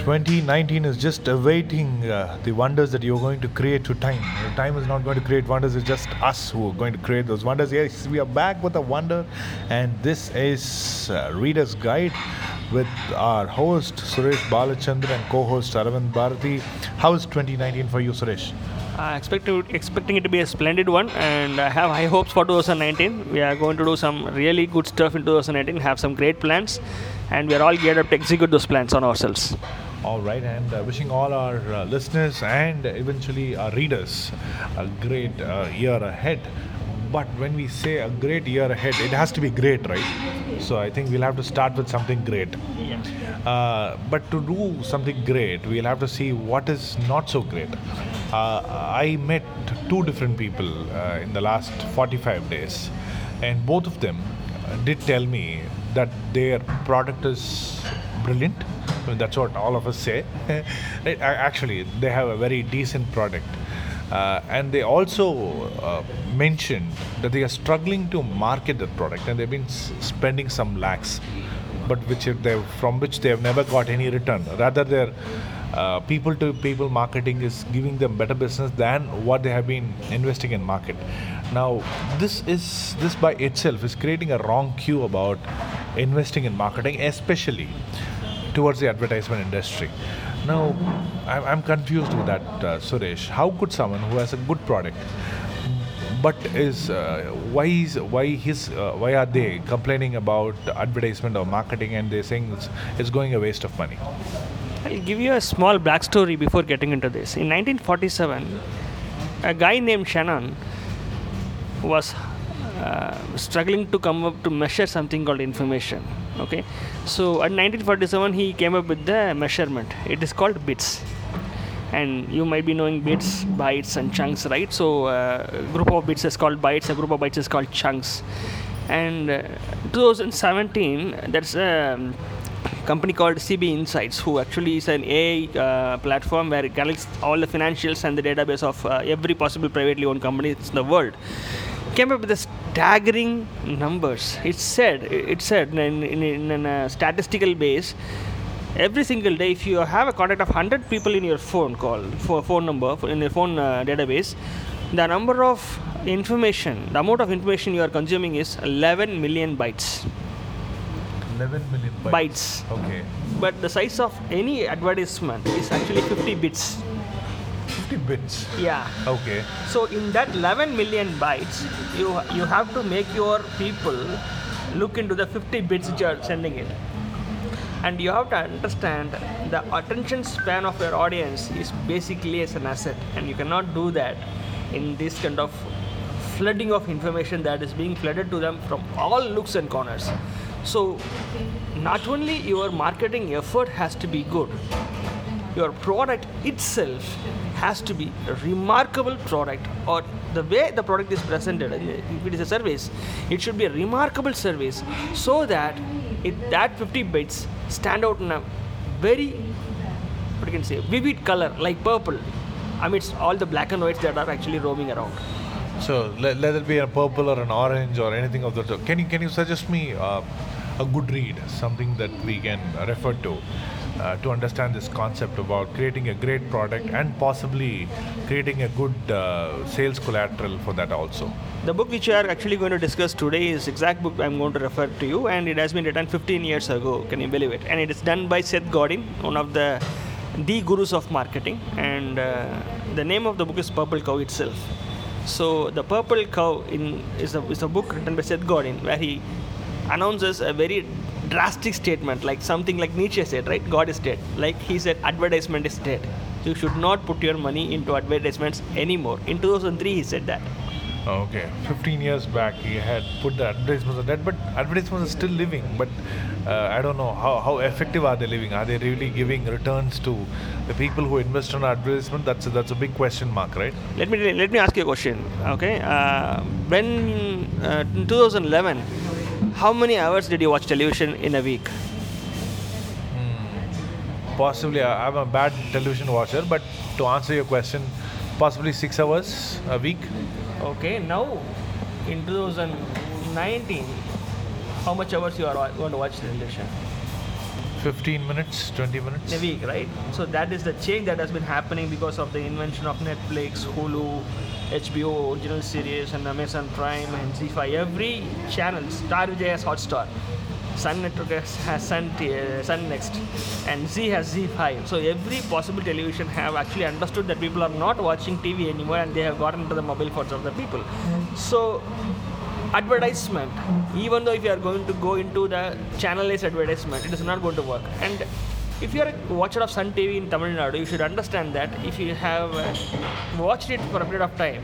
2019 is just awaiting uh, the wonders that you're going to create to time. Your time is not going to create wonders, it's just us who are going to create those wonders. Yes, we are back with a wonder, and this is uh, Reader's Guide with our host Suresh Balachandran and co host Aravind Bharati. How is 2019 for you, Suresh? Uh, expect to, expecting it to be a splendid one, and I have high hopes for 2019. We are going to do some really good stuff in 2019, have some great plans, and we are all geared up to execute those plans on ourselves. All right, and uh, wishing all our uh, listeners and eventually our readers a great uh, year ahead. But when we say a great year ahead, it has to be great, right? So I think we'll have to start with something great. Uh, but to do something great, we'll have to see what is not so great. Uh, I met two different people uh, in the last 45 days, and both of them did tell me that their product is brilliant. That's what all of us say. Actually, they have a very decent product. Uh, and they also uh, mentioned that they are struggling to market the product and they've been s- spending some lakhs but which they from which they have never got any return. Rather, their uh, people to people marketing is giving them better business than what they have been investing in market. Now, this is this by itself is creating a wrong cue about investing in marketing, especially towards the advertisement industry. Now, I'm, confused with that, uh, Suresh. How could someone who has a good product but is uh, why is why his uh, why are they complaining about advertisement or marketing and they're saying it's, it's going a waste of money I'll give you a small backstory before getting into this. In 1947, a guy named Shannon was uh, struggling to come up to measure something called information. Okay, so at 1947 he came up with the measurement. It is called bits, and you might be knowing bits, bytes, and chunks, right? So uh, group of bits is called bytes, a group of bytes is called chunks, and uh, 2017 that's a um, company called CB Insights, who actually is an AI uh, platform where it collects all the financials and the database of uh, every possible privately owned company in the world, came up with the staggering numbers. It said, it said in, in, in a statistical base, every single day, if you have a contact of 100 people in your phone call, for phone number, for- in your phone uh, database, the number of information, the amount of information you are consuming is 11 million bytes. 11 million Bytes. okay But the size of any advertisement is actually 50 bits. 50 bits Yeah. okay So in that 11 million bytes, you you have to make your people look into the 50 bits which you are sending it. And you have to understand the attention span of your audience is basically as an asset, and you cannot do that in this kind of flooding of information that is being flooded to them from all looks and corners. So, not only your marketing effort has to be good, your product itself has to be a remarkable product or the way the product is presented if it is a service it should be a remarkable service so that it that 50 bits stand out in a very what you can say vivid color like purple amidst all the black and whites that are actually roaming around so let, let it be a purple or an orange or anything of that sort. can you can you suggest me uh, a good read something that we can refer to uh, to understand this concept about creating a great product and possibly creating a good uh, sales collateral for that also The book which we are actually going to discuss today is exact book I'm going to refer to you, and it has been written 15 years ago. Can you believe it? And it is done by Seth Godin, one of the the gurus of marketing, and uh, the name of the book is Purple Cow itself. So the Purple Cow in is a is a book written by Seth Godin where he announces a very drastic statement, like something like Nietzsche said, right? God is dead. Like he said, advertisement is dead. You should not put your money into advertisements anymore. In 2003, he said that. Okay, 15 years back he had put the advertisements on that, but advertisements are still living. But uh, I don't know how, how effective are they living? Are they really giving returns to the people who invest on advertisement? That's a, that's a big question mark, right? Let me let me ask you a question. Okay, uh, when uh, in 2011, how many hours did you watch television in a week? Hmm. Possibly, I- I'm a bad television watcher, but to answer your question, possibly six hours a week. Okay, now in 2019, how much hours you are going to watch television? 15 minutes, 20 minutes. in a week, right? So that is the change that has been happening because of the invention of Netflix, Hulu, HBO original series, and Amazon Prime and ZEE5. Every channel, Star Vijay has Hotstar, Sun Network has, Sun, T- uh, Sun Next, and Zee has ZEE5. So every possible television have actually understood that people are not watching TV anymore, and they have gotten into the mobile phones of the people. So advertisement even though if you are going to go into the channelized advertisement it is not going to work and if you are a watcher of Sun TV in Tamil Nadu, you should understand that if you have uh, watched it for a period of time,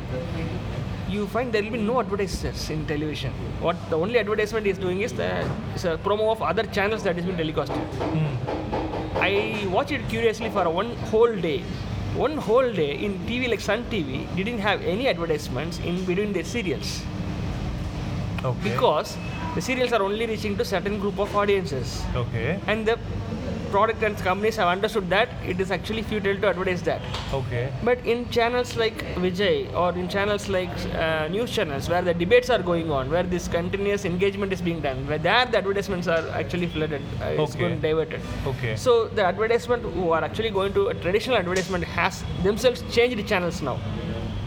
you find there will be no advertisers in television. What the only advertisement is doing is the is a promo of other channels that is being telecasted. Hmm. I watched it curiously for one whole day. One whole day in TV like Sun TV didn't have any advertisements in between their serials Okay. because the serials are only reaching to certain group of audiences Okay. and the product and companies have understood that it is actually futile to advertise that Okay. but in channels like vijay or in channels like uh, news channels where the debates are going on where this continuous engagement is being done where there the advertisements are actually flooded uh, it's Okay. going diverted Okay. so the advertisement who are actually going to a traditional advertisement has themselves changed the channels now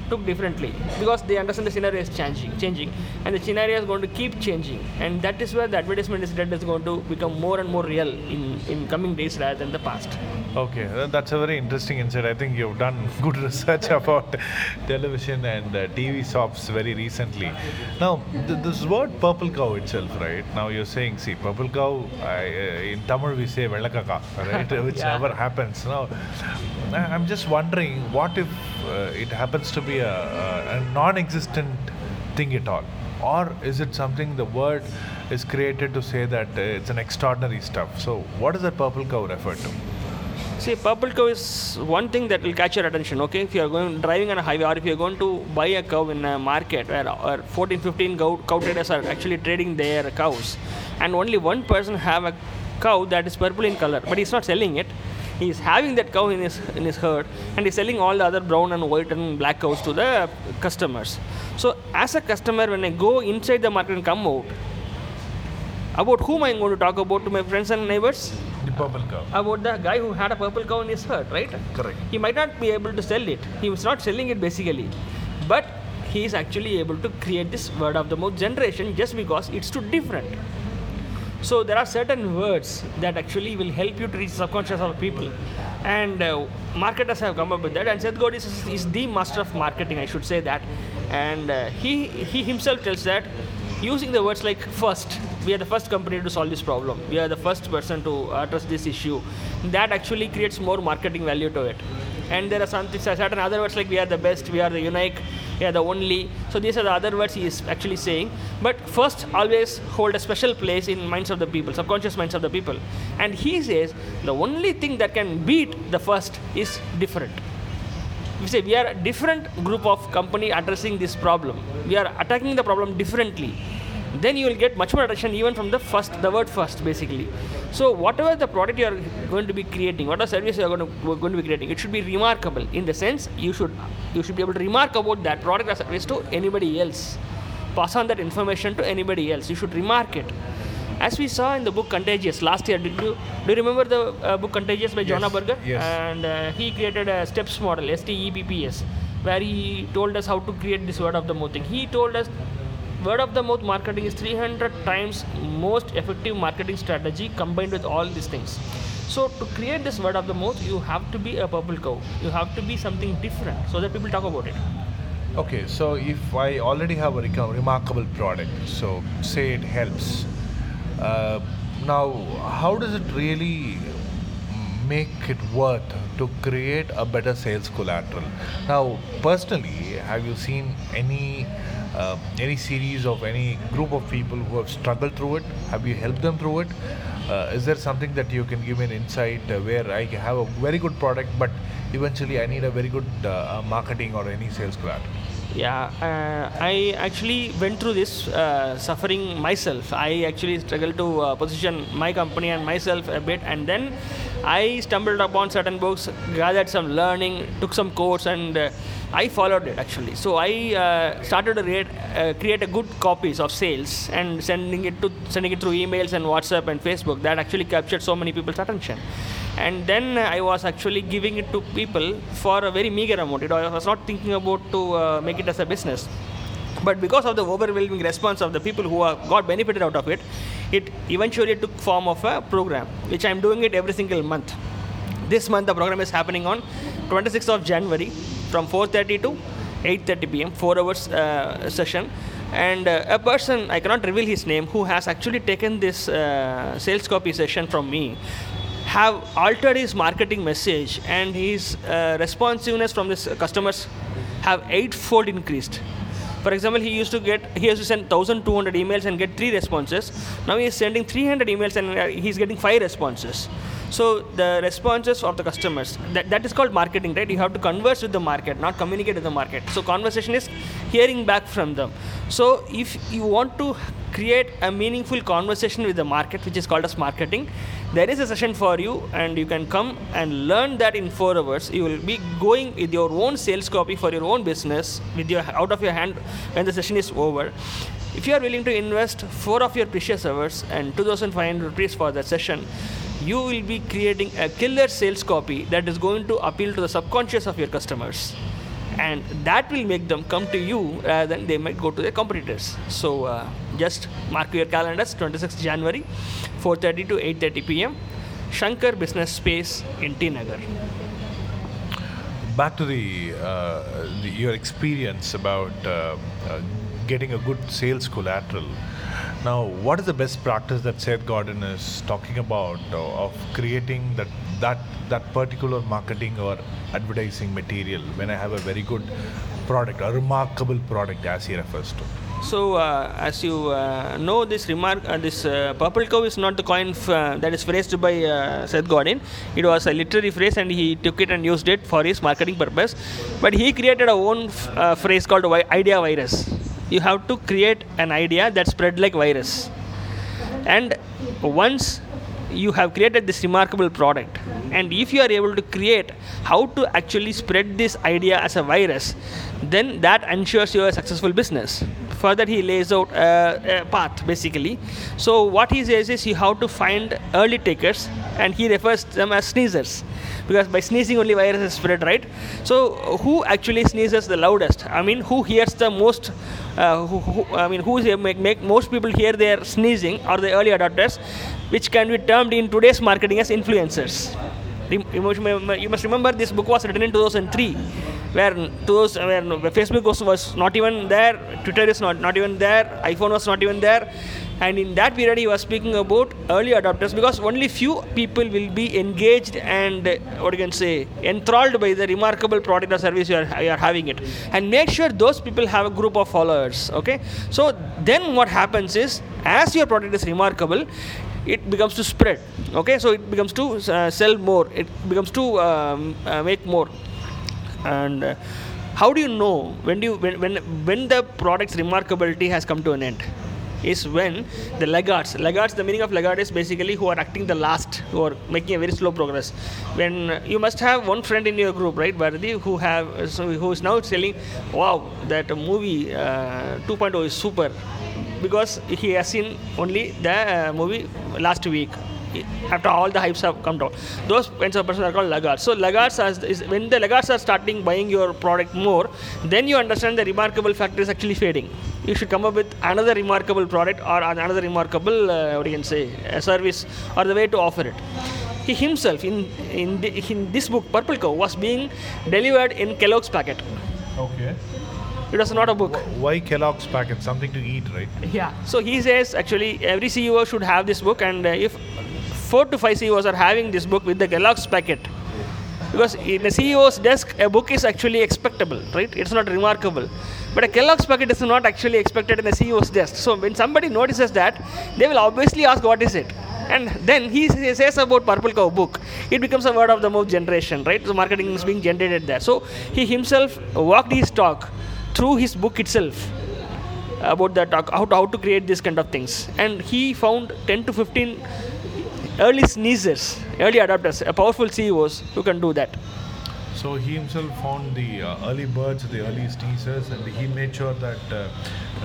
took differently because they understand the scenario is changing changing. And the scenario is going to keep changing. And that is where the advertisement is going to become more and more real in, in coming days rather than the past Okay, that's a very interesting insight. I think you've done good research about television and uh, TV soaps very recently. Now, th- this word purple cow itself, right? Now you're saying, see, purple cow, I, uh, in Tamil we say Vellakaka, right? Which Yeah. never happens. Now, I'm just wondering, what if uh, it happens to be a, a, a non existent thing at all? Or is it something the word is created to say that uh, it's an extraordinary stuff? So, what does that purple cow refer to? See, purple cow is one thing that will catch your attention. Okay, if you are going driving on a highway or if you are going to buy a cow in a market where or 14, 15 cow, cow traders are actually trading their cows, and only one person have a cow that is purple in color, but he's not selling it. He is having that cow in his in his herd, and he's selling all the other brown and white and black cows to the customers. So, as a customer, when I go inside the market and come out, about whom I'm going to talk about to my friends and neighbors? The purple cow. about the guy who had a purple cow in his herd, right? Correct. He might not be able to sell it. He was not selling it basically, but he is actually able to create this word of the mouth generation just because it's too different. So there are certain words that actually will help you to reach subconscious of people, and uh, marketers have come up with that. And Seth Godin is, is the master of marketing, I should say that, and uh, he he himself tells that using the words like first, we are the first company to solve this problem. We are the first person to address this issue. That actually creates more marketing value to it. And there are some uh, certain other words like we are the best, we are the unique, we are the only. So these are the other words he is actually saying. But first, always hold a special place in minds of the people, subconscious minds of the people. And he says the only thing that can beat the first is different. We say we are a different group of company addressing this problem. We are attacking the problem differently. Then you will get much more attention even from the first, the word first, basically. So whatever the product you are going to be creating, whatever service you are going to, going to be creating, it should be remarkable. In the sense, you should you should be able to remark about that product or service to anybody else. Pass on that information to anybody else. You should remark it. As we saw in the book Contagious last year, did you do you remember the uh, book Contagious by Jonah Yes, Berger? yes. And uh, he created a steps model, S T E P P S, where he told us how to create this word of the mouth thing. He told us word of the mouth marketing is 300 times most effective marketing strategy combined with all these things. So to create this word of the mouth, you have to be a purple cow. You have to be something different so that people talk about it. Okay, so if I already have a remarkable product, so say it helps, now how does it really make it worth to create a better sales collateral? Now, personally, have you seen any uh, any series of any group of people who have struggled through it? Have you helped them through it? Uh, is there something that you can give me an insight uh, where I have a very good product, but eventually I need a very good uh, marketing or any sales collateral? Yeah, uh, I actually went through this uh, suffering myself. I actually struggled to uh, position my company and myself a bit, and then I stumbled upon certain books, gathered some learning, took some course, and uh, I followed it actually. So I uh, started to uh, create a good copies of sales and sending it to sending it through emails and WhatsApp and Facebook. That actually captured so many people's attention. And then I was actually giving it to people for a very meager amount. It, I was not thinking about to uh, make it as a business. But because of the overwhelming response of the people who are, got benefited out of it it eventually took form of a program which i'm doing it every single month. This month the program is happening on 26th of january from 4.30 to 8.30 pm 4 hours uh, session. And uh, a person i cannot reveal his name who has actually taken this uh, sales copy session from me have altered his marketing message and his uh, responsiveness from his customers have eightfold increased for example, he used to get he used to send 1,200 emails and get three responses. Now he is sending 300 emails and uh, he's getting five responses. So the responses of the customers that, that is called marketing, right? You have to converse with the market, not communicate with the market. So conversation is hearing back from them. So if you want to create a meaningful conversation with the market, which is called as marketing, there is a session for you, and you can come and learn that in four hours. You will be going with your own sales copy for your own business with your out of your hand when the session is over. If you are willing to invest four of your precious hours and 2,500 rupees for that session, you will be creating a killer sales copy that is going to appeal to the subconscious of your customers and that will make them come to you rather than they might go to their competitors so uh, just mark your calendars 26 january 4.30 to 8.30 pm shankar business space in t nagar back to the, uh, the your experience about uh, uh, getting a good sales collateral. Now, what is the best practice that Seth Godin is talking about uh, of creating that that that particular marketing or advertising material when I have a very good product, a remarkable product, as he refers to? So, uh, as you uh, know, this remark, uh, this uh, purple cow is not the coin f- uh, that is phrased by Seth Godin. It was a literary phrase, and he took it and used it for his marketing purpose. But he created a own f- phrase called idea virus. You have to create an idea that spread like virus, and once you have created this remarkable product and if you are able to create how to actually spread this idea as a virus then that ensures you a successful business further he lays out a, a path basically. So what he says is you have to find early takers and he refers them as sneezers. Because by sneezing only virus is spread right? So who actually sneezes the loudest? I mean who hears the most uh, who, who, i mean who make, make most people hear their sneezing are the early adopters which can be termed in today's marketing as influencers. You must remember this book was written in 2003 where, those, where facebook was, was not even there twitter is not, not even there iphone was not even there. And in that period he was speaking about early adopters because only few people will be engaged and what you can say enthralled by the remarkable product or service you are, you are having it. And make sure those people have a group of followers okay? So then what happens is as your product is remarkable it becomes to spread okay? So it becomes to uh, sell more. It becomes to um, uh, make more and uh, how do you know when do you when, when when the product's remarkability has come to an end? Is when the laggards laggards the meaning of laggard is basically who are acting the last who are making a very slow progress. When you must have one friend in your group right Bharati, who have so who is now telling wow that movie uh, 2.0 is super because he has seen only the uh, movie last week after all the hypes have come down those kinds of persons are called laggards so laggards are, is when the laggards are starting buying your product more then you understand the remarkable factor is actually fading you should come up with another remarkable product or another remarkable uh, what you can say a service or the way to offer it he himself in in, the, in this book purple cow was being delivered in kellogg's packet Okay. it was not a book Why Kellogg's packet? Something to eat, right? Yeah. So he says actually every CEO should have this book, and uh, if four to five CEOs are having this book with the Kellogg's packet, because in a CEO's desk a book is actually expectable, right? It's not remarkable. But a Kellogg's packet is not actually expected in a CEO's desk. So when somebody notices that, they will obviously ask what is it. And then he says about Purple Cow book, it becomes a word of the mouth generation, right? So marketing is being generated there. So he himself walked his talk through his book itself about that talk, how to, how to create these kind of things and he found 10 to 15 early sneezers, early adopters, powerful CEOs who can do that. So he himself found the uh, early birds, the early sneezers, and he made sure that uh,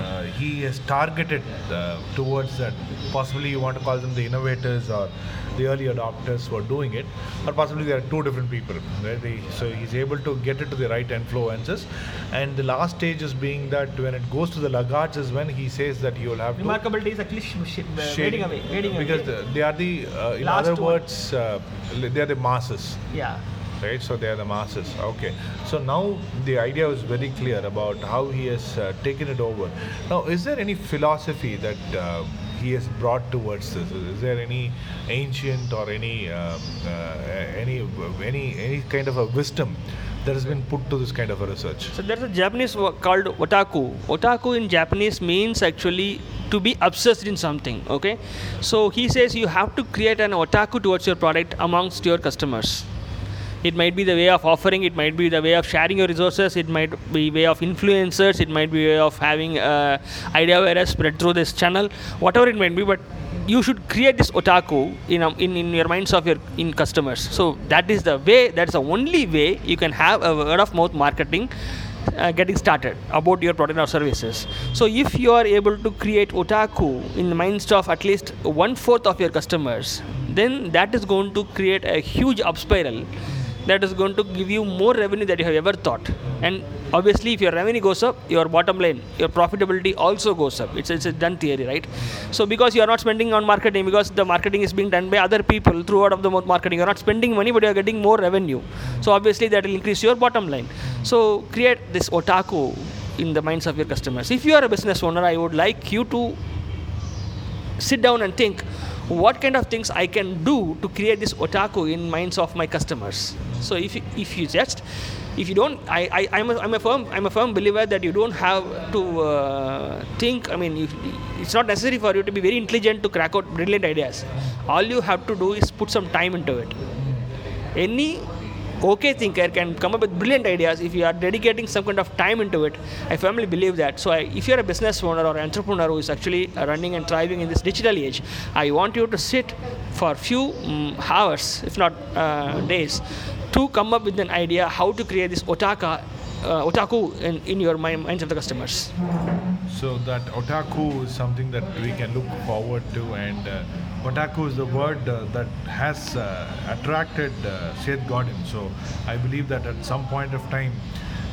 uh, he has targeted uh, towards that. Possibly you want to call them the innovators or the early adopters who are doing it, or possibly there are two different people. Right? He- So he's able to get it to the right influences, and the last stage is being that when it goes to the laggards is when he says that you will have to Remarkability is actually sh- sh- uh, shading- away, because away. they are the uh, in Last other words uh, they are the masses yeah. Right so they are the masses okay so now the idea was very clear about how he has uh, taken it over now is there any philosophy that uh, he has brought towards this is there any ancient or any uh, uh, any any any kind of a wisdom that has been put to this kind of a research So there's a Japanese word called otaku. Otaku in Japanese means actually to be obsessed in something. Okay, so he says you have to create an otaku towards your product amongst your customers. It might be the way of offering. It might be the way of sharing your resources. It might be way of influencers. It might be way of having uh, idea whereas spread through this channel. Whatever it might be, but you should create this otaku in, in in your minds of your in customers. So that is the way. That's the only way you can have a word of mouth marketing uh, getting started about your product or services. So if you are able to create otaku in the minds of at least one fourth of your customers, then that is going to create a huge up spiral that is going to give you more revenue that you have ever thought. And obviously, if your revenue goes up, your bottom line, your profitability also goes up. It's, it's a done theory, right? So because you are not spending on marketing, because the marketing is being done by other people throughout of the marketing, you're not spending money, but you're getting more revenue. So obviously, that will increase your bottom line. So create this otaku in the minds of your customers. If you are a business owner, I would like you to sit down and think what kind of things I can do to create this otaku in minds of my customers. So if you, if you just if you don't, I, I I'm, a, I'm a firm I'm a firm believer that you don't have to uh, think. I mean, you, it's not necessary for you to be very intelligent to crack out brilliant ideas. All you have to do is put some time into it. Any okay thinker can come up with brilliant ideas if you are dedicating some kind of time into it. I firmly believe that. So, I, if you're a business owner or entrepreneur who is actually running and thriving in this digital age, I want you to sit for few mm, hours, if not uh, days, to come up with an idea how to create this otaka, uh, otaku in, in your mi- minds of the customers. So that otaku is something that we can look forward to, and uh, otaku is the word uh, that has uh, attracted uh, Seth Godin. So I believe that at some point of time.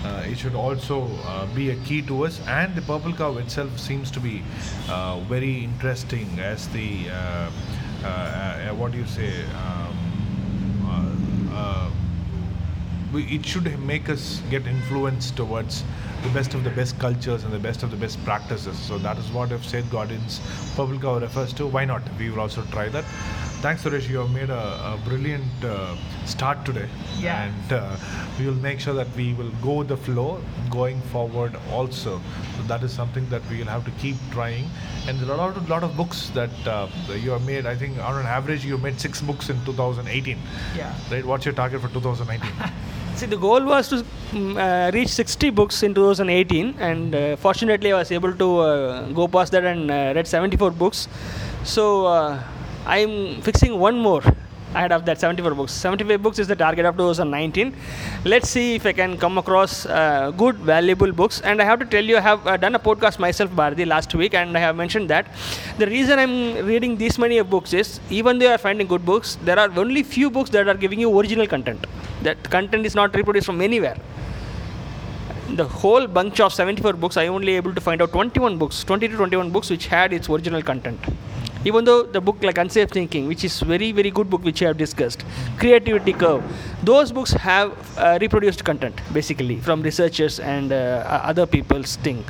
Uh, it should also uh, be a key to us, and the purple cow itself seems to be uh, very interesting as the what do you say? Um, uh, uh, we, it should make us get influenced towards the best of the best cultures and the best of the best practices. So that is what if Seth Godin's Purple Cow refers to. Why not? We will also try that. Thanks, Suresh. You have made a, a brilliant uh, start today. Yeah. And uh, we will make sure that we will go with the flow going forward also. So that is something that we will have to keep trying. And there are a lot of, lot of books that uh, you have made. I think on an average, you made six books in 2018. Yeah. Right? What's your target for 2019? See, the goal was to mm, uh, reach 60 books in 2018, and uh, fortunately, I was able to uh, go past that and read 74 books. So, I'm fixing one more ahead of that 74 books. 75 books is the target of 2019. Let's see if I can come across uh, good, valuable books. And I have to tell you, I have uh, done a podcast myself, Bharati, last week, and I have mentioned that the reason I'm reading these many books is even though you are finding good books, there are only few books that are giving you original content. That content is not reproduced from anywhere the whole bunch of 74 books i only able to find out 21 books 20 to 21 books which had its original content even though the book like unsafe thinking which is very very good book which i have discussed creativity curve those books have uh, reproduced content basically from researchers and uh, other people's thing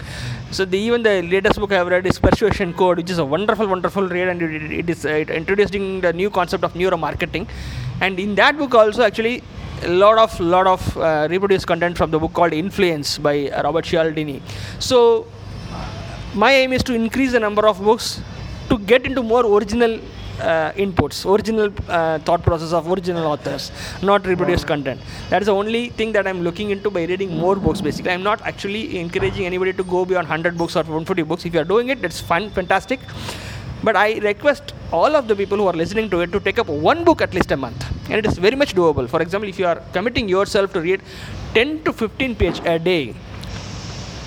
so the, even the latest book i have read is persuasion code which is a wonderful wonderful read and it, it is uh, it introducing the new concept of neuromarketing and in that book also actually a lot of lot of uh, reproduced content from the book called Influence by Robert Cialdini. So my aim is to increase the number of books to get into more original uh, inputs, original uh, thought process of original authors, not reproduced content. That is the only thing that I'm looking into by reading more books. Basically, I'm not actually encouraging anybody to go beyond 100 books or 150 books. If you are doing it, that's fun, fantastic But I request all of the people who are listening to it to take up one book at least a month. And it is very much doable. For example, if you are committing yourself to read 10 to 15 page a day,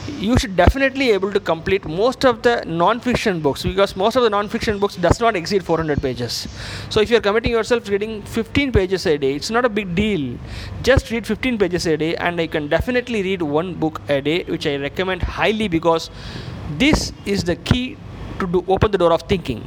you should definitely able to complete most of the non-fiction books because most of the non-fiction books does not exceed 400 pages. So if you are committing yourself reading 15 pages a day it's not a big deal. Just read 15 pages a day and i can definitely read one book a day which i recommend highly because this is the key to do, open the door of thinking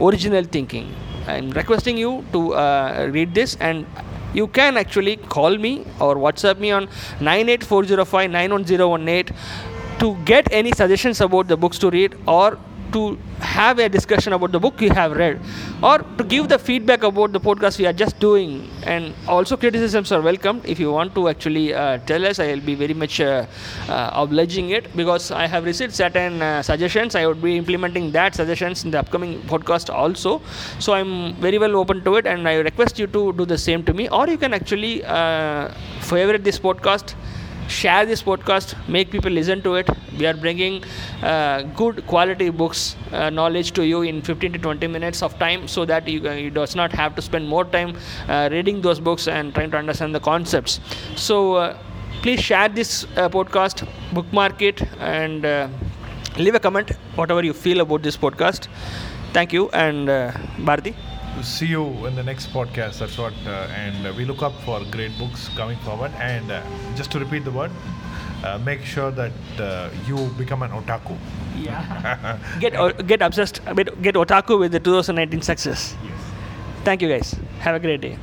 original thinking. I'm requesting you to uh, read this and you can actually call me or whatsapp me on 98405 91018 to get any suggestions about the books to read or to have a discussion about the book you have read or to give the feedback about the podcast we are just doing. And also criticisms are welcome if you want to actually uh, tell us i will be very much uh, uh, obliging it because i have received certain uh, suggestions. I would be implementing that suggestions in the upcoming podcast also. So i'm very well open to it and i request you to do the same to me. Or you can actually uh, favorite this podcast share this podcast make people listen to it. We are bringing uh, good quality books uh, knowledge to you in 15 to 20 minutes of time so that you, uh, you does not have to spend more time uh, reading those books and trying to understand the concepts. So uh, please share this podcast bookmark it and leave a comment whatever you feel about this podcast. Thank you and uh, bharati see you in the next podcast. That's what, uh, and we look up for great books coming forward. And uh, just to repeat the word, uh, make sure that uh, you become an otaku. yeah get o- get obsessed get get otaku with the 2019 success Yes. thank you guys have a great day